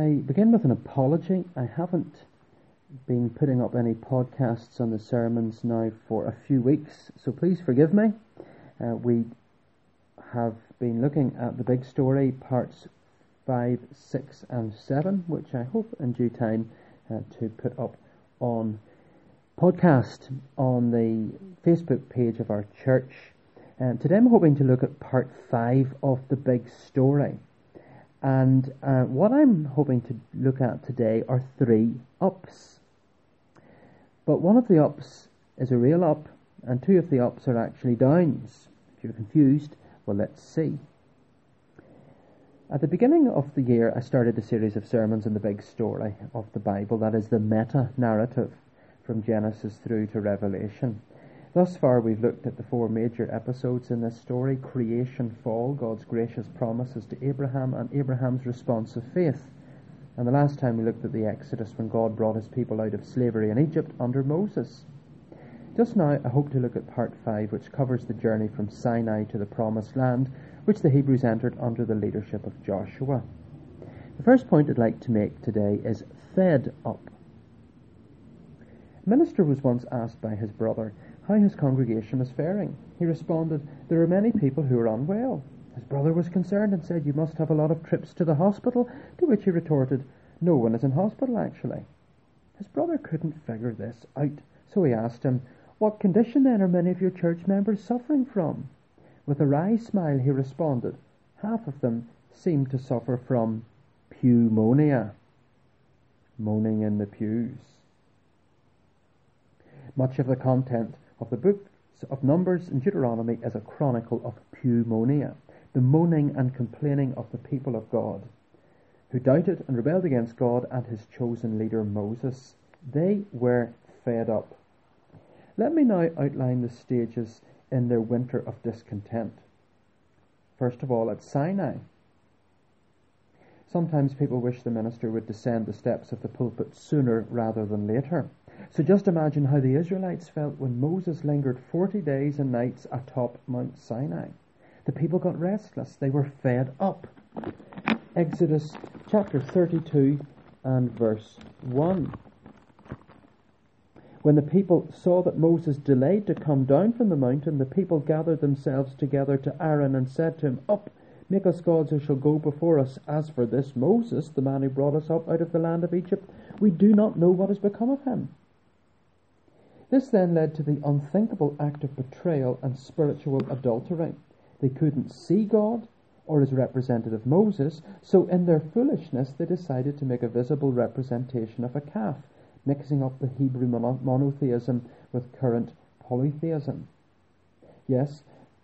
I begin with an apology. I haven't been putting up any podcasts on the sermons now for a few weeks, so please forgive me. Uh, we have been looking at the big story, parts 5, 6, and 7, which I hope in due time uh, to put up on podcast on the Facebook page of our church. Um, today I'm hoping to look at part 5 of the big story. And uh, what I'm hoping to look at today are three ups. But one of the ups is a real up, and two of the ups are actually downs. If you're confused, well, let's see. At the beginning of the year, I started a series of sermons on the big story of the Bible, that is, the meta narrative from Genesis through to Revelation. Thus far, we've looked at the four major episodes in this story creation, fall, God's gracious promises to Abraham, and Abraham's response of faith. And the last time we looked at the Exodus when God brought his people out of slavery in Egypt under Moses. Just now, I hope to look at part 5, which covers the journey from Sinai to the Promised Land, which the Hebrews entered under the leadership of Joshua. The first point I'd like to make today is fed up. Minister was once asked by his brother how his congregation was faring. He responded, There are many people who are unwell. His brother was concerned and said, You must have a lot of trips to the hospital, to which he retorted, No one is in hospital, actually. His brother couldn't figure this out, so he asked him, What condition then are many of your church members suffering from? With a wry smile, he responded, Half of them seem to suffer from pneumonia, moaning in the pews. Much of the content of the books of Numbers and Deuteronomy is a chronicle of pneumonia, the moaning and complaining of the people of God, who doubted and rebelled against God and his chosen leader Moses. They were fed up. Let me now outline the stages in their winter of discontent. First of all, at Sinai. Sometimes people wish the minister would descend the steps of the pulpit sooner rather than later. So just imagine how the Israelites felt when Moses lingered 40 days and nights atop Mount Sinai. The people got restless. They were fed up. Exodus chapter 32 and verse 1. When the people saw that Moses delayed to come down from the mountain, the people gathered themselves together to Aaron and said to him, Up, make us gods who shall go before us. As for this Moses, the man who brought us up out of the land of Egypt, we do not know what has become of him. This then led to the unthinkable act of betrayal and spiritual adultery. They couldn't see God or his representative Moses, so in their foolishness they decided to make a visible representation of a calf, mixing up the Hebrew monotheism with current polytheism. Yes,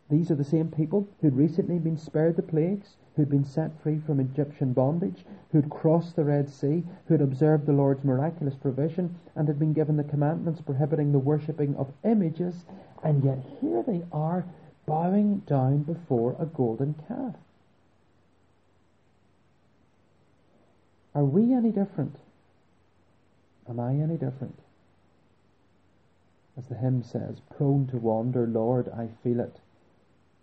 these are the same people who'd recently been spared the plagues, who'd been set free from Egyptian bondage, who'd crossed the Red Sea, who'd observed the Lord's miraculous provision, and had been given the commandments prohibiting the worshipping of images, and yet here they are bowing down before a golden calf. Are we any different? Am I any different? As the hymn says, prone to wander, Lord, I feel it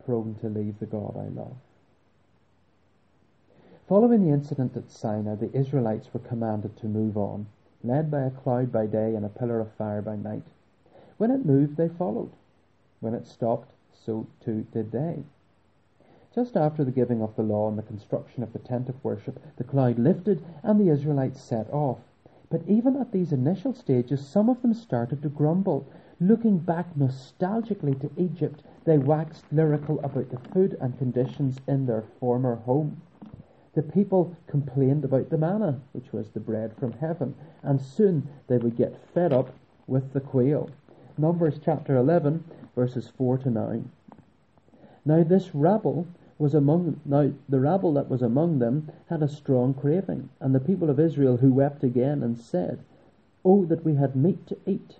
prone to leave the God I love. Following the incident at Sinai, the Israelites were commanded to move on, led by a cloud by day and a pillar of fire by night. When it moved, they followed. When it stopped, so too did they. Just after the giving of the law and the construction of the tent of worship, the cloud lifted and the Israelites set off. But even at these initial stages, some of them started to grumble. Looking back nostalgically to Egypt, they waxed lyrical about the food and conditions in their former home. The people complained about the manna, which was the bread from heaven, and soon they would get fed up with the quail. Numbers chapter 11, verses 4 to 9. Now this rabble was among now the rabble that was among them had a strong craving, and the people of Israel who wept again and said, Oh that we had meat to eat.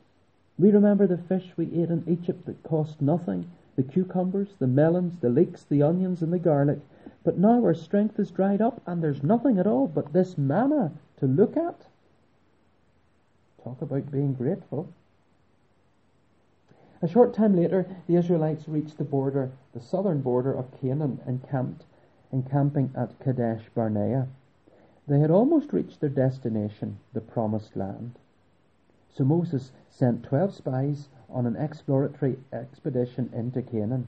We remember the fish we ate in Egypt that cost nothing, the cucumbers, the melons, the leeks, the onions, and the garlic. But now our strength is dried up, and there's nothing at all but this manna to look at. Talk about being grateful. A short time later, the Israelites reached the border, the southern border of Canaan, and camped, encamping at Kadesh Barnea. They had almost reached their destination, the Promised Land. So Moses sent twelve spies on an exploratory expedition into Canaan.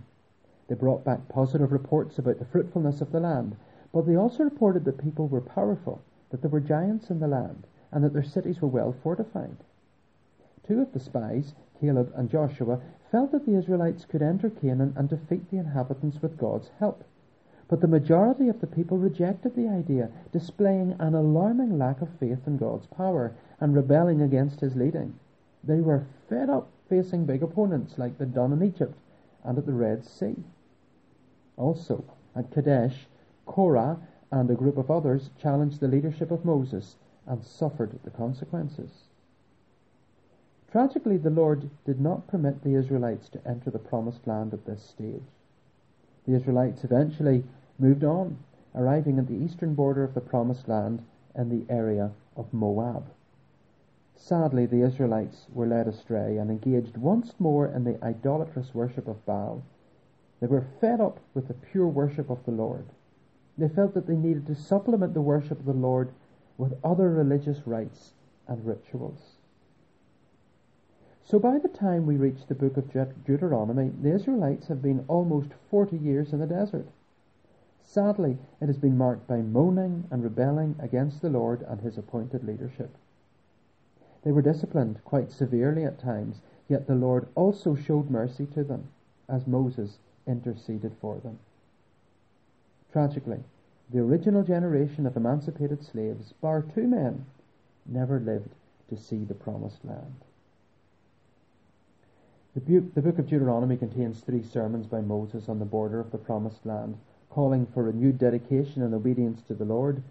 They brought back positive reports about the fruitfulness of the land, but they also reported that people were powerful, that there were giants in the land, and that their cities were well fortified. Two of the spies, Caleb and Joshua, felt that the Israelites could enter Canaan and defeat the inhabitants with God's help. But the majority of the people rejected the idea, displaying an alarming lack of faith in God's power and rebelling against his leading. They were fed up facing big opponents like they'd done in Egypt and at the Red Sea. Also, at Kadesh, Korah and a group of others challenged the leadership of Moses and suffered the consequences. Tragically, the Lord did not permit the Israelites to enter the promised land at this stage. The Israelites eventually moved on, arriving at the eastern border of the Promised Land in the area of Moab. Sadly, the Israelites were led astray and engaged once more in the idolatrous worship of Baal. They were fed up with the pure worship of the Lord. They felt that they needed to supplement the worship of the Lord with other religious rites and rituals. So by the time we reach the book of Deuteronomy, the Israelites have been almost 40 years in the desert. Sadly, it has been marked by moaning and rebelling against the Lord and his appointed leadership. They were disciplined quite severely at times, yet the Lord also showed mercy to them as Moses interceded for them. Tragically, the original generation of emancipated slaves, bar two men, never lived to see the promised land. The, bu- the book of Deuteronomy contains three sermons by Moses on the border of the Promised Land, calling for renewed dedication and obedience to the Lord.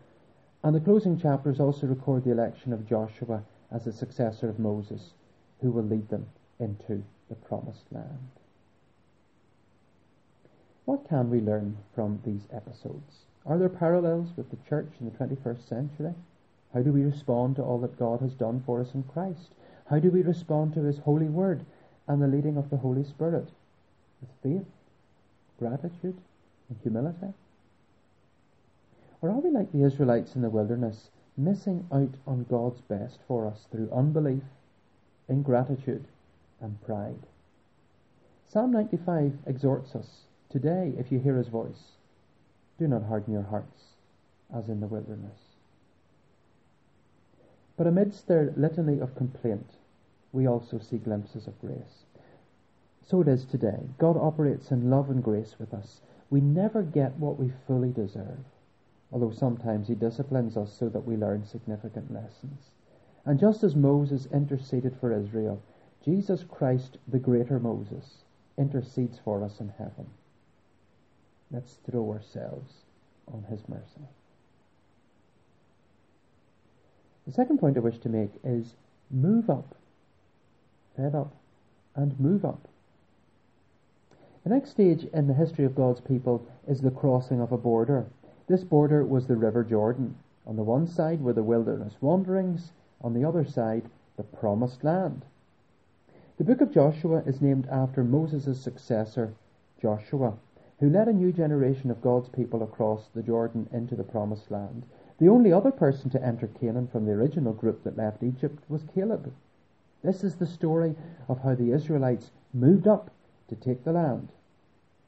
And the closing chapters also record the election of Joshua as the successor of Moses, who will lead them into the Promised Land. What can we learn from these episodes? Are there parallels with the church in the 21st century? How do we respond to all that God has done for us in Christ? How do we respond to His holy word and the leading of the Holy Spirit with faith, gratitude, and humility? Or are we like the Israelites in the wilderness, missing out on God's best for us through unbelief, ingratitude, and pride? Psalm 95 exhorts us today, if you hear his voice, do not harden your hearts as in the wilderness. But amidst their litany of complaint, we also see glimpses of grace. So it is today. God operates in love and grace with us. We never get what we fully deserve, although sometimes He disciplines us so that we learn significant lessons. And just as Moses interceded for Israel, Jesus Christ, the greater Moses, intercedes for us in heaven. Let's throw ourselves on His mercy. The second point I wish to make is move up head up, and move up. The next stage in the history of God's people is the crossing of a border. This border was the River Jordan. On the one side were the wilderness wanderings, on the other side, the promised land. The book of Joshua is named after Moses' successor, Joshua, who led a new generation of God's people across the Jordan into the promised land. The only other person to enter Canaan from the original group that left Egypt was Caleb. This is the story of how the Israelites moved up to take the land.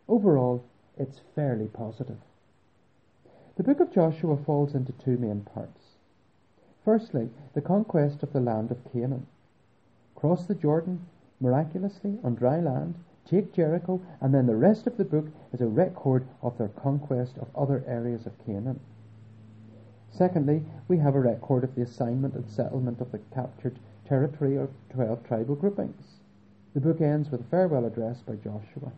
Overall, it's fairly positive. The book of Joshua falls into two main parts. Firstly, the conquest of the land of Canaan. Cross the Jordan miraculously on dry land, take Jericho, and then the rest of the book is a record of their conquest of other areas of Canaan. Secondly, we have a record of the assignment and settlement of the captured territory of 12 tribal groupings. The book ends with a farewell address by Joshua.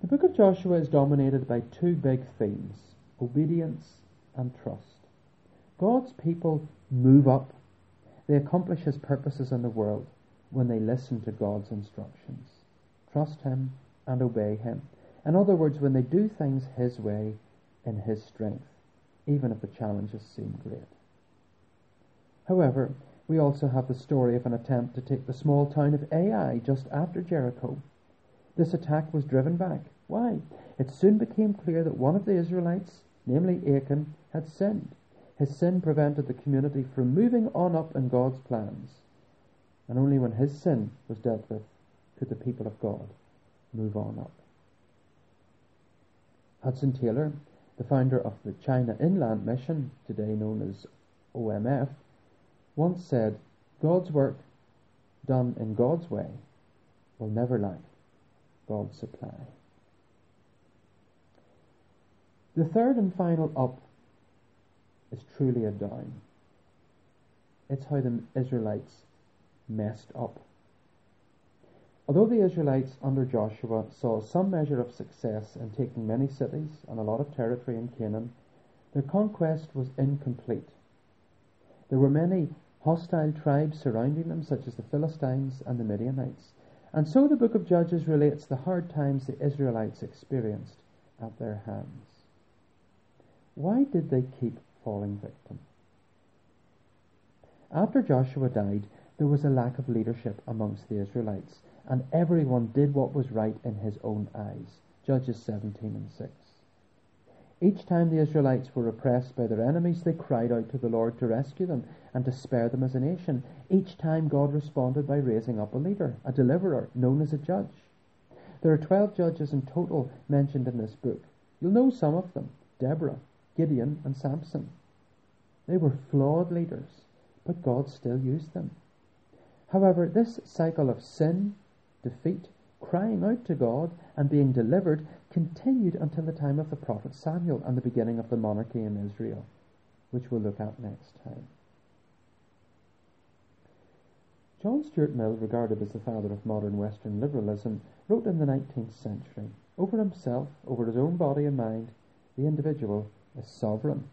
The book of Joshua is dominated by two big themes obedience and trust. God's people move up. They accomplish His purposes in the world when they listen to God's instructions, trust Him, and obey Him. In other words, when they do things His way in His strength, even if the challenges seem great. However, we also have the story of an attempt to take the small town of Ai just after Jericho. This attack was driven back. Why? It soon became clear that one of the Israelites, namely Achan, had sinned. His sin prevented the community from moving on up in God's plans. And only when his sin was dealt with could the people of God move on up. Hudson Taylor, the founder of the China Inland Mission, today known as OMF, once said, God's work done in God's way will never lack God's supply. The third and final up is truly a down. It's how the Israelites messed up. Although the Israelites under Joshua saw some measure of success in taking many cities and a lot of territory in Canaan, their conquest was incomplete. There were many hostile tribes surrounding them, such as the Philistines and the Midianites. And so the book of Judges relates the hard times the Israelites experienced at their hands. Why did they keep falling victim? After Joshua died, there was a lack of leadership amongst the Israelites, and everyone did what was right in his own eyes. Judges 17 and 6. Each time the Israelites were oppressed by their enemies, they cried out to the Lord to rescue them and to spare them as a nation. Each time God responded by raising up a leader, a deliverer, known as a judge. There are 12 judges in total mentioned in this book. You'll know some of them Deborah, Gideon, and Samson. They were flawed leaders, but God still used them. However, this cycle of sin, defeat, crying out to God, and being delivered continued until the time of the prophet Samuel and the beginning of the monarchy in Israel, which we'll look at next time. John Stuart Mill, regarded as the father of modern Western liberalism, wrote in the 19th century over himself, over his own body and mind, the individual is sovereign.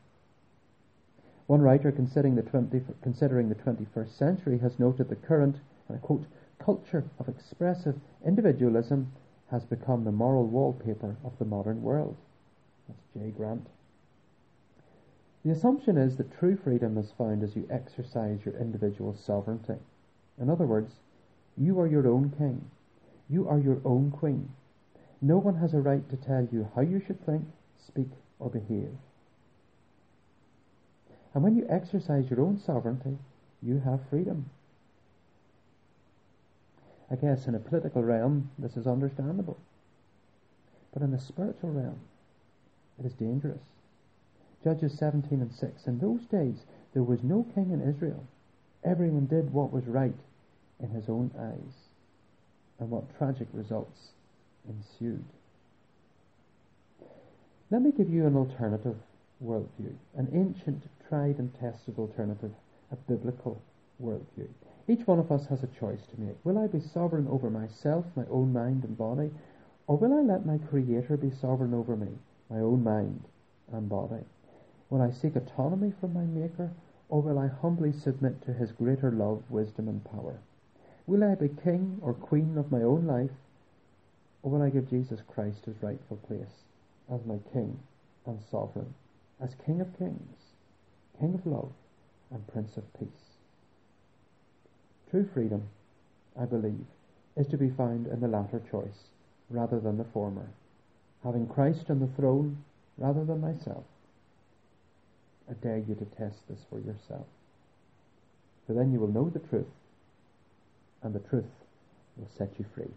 One writer considering the, 20, considering the 21st century has noted the current, and I quote, culture of expressive individualism has become the moral wallpaper of the modern world. That's J. Grant. The assumption is that true freedom is found as you exercise your individual sovereignty. In other words, you are your own king. You are your own queen. No one has a right to tell you how you should think, speak, or behave. And when you exercise your own sovereignty, you have freedom. I guess in a political realm, this is understandable. But in the spiritual realm, it is dangerous. Judges 17 and 6. In those days, there was no king in Israel. Everyone did what was right in his own eyes. And what tragic results ensued. Let me give you an alternative worldview, an ancient, tried and tested alternative, a biblical worldview. Each one of us has a choice to make. Will I be sovereign over myself, my own mind and body, or will I let my Creator be sovereign over me, my own mind and body? Will I seek autonomy from my Maker, or will I humbly submit to His greater love, wisdom, and power? Will I be king or queen of my own life, or will I give Jesus Christ his rightful place as my king and sovereign, as King of kings, King of love, and Prince of peace? True freedom, I believe, is to be found in the latter choice rather than the former, having Christ on the throne rather than myself. I dare you to test this for yourself. For then you will know the truth, and the truth will set you free.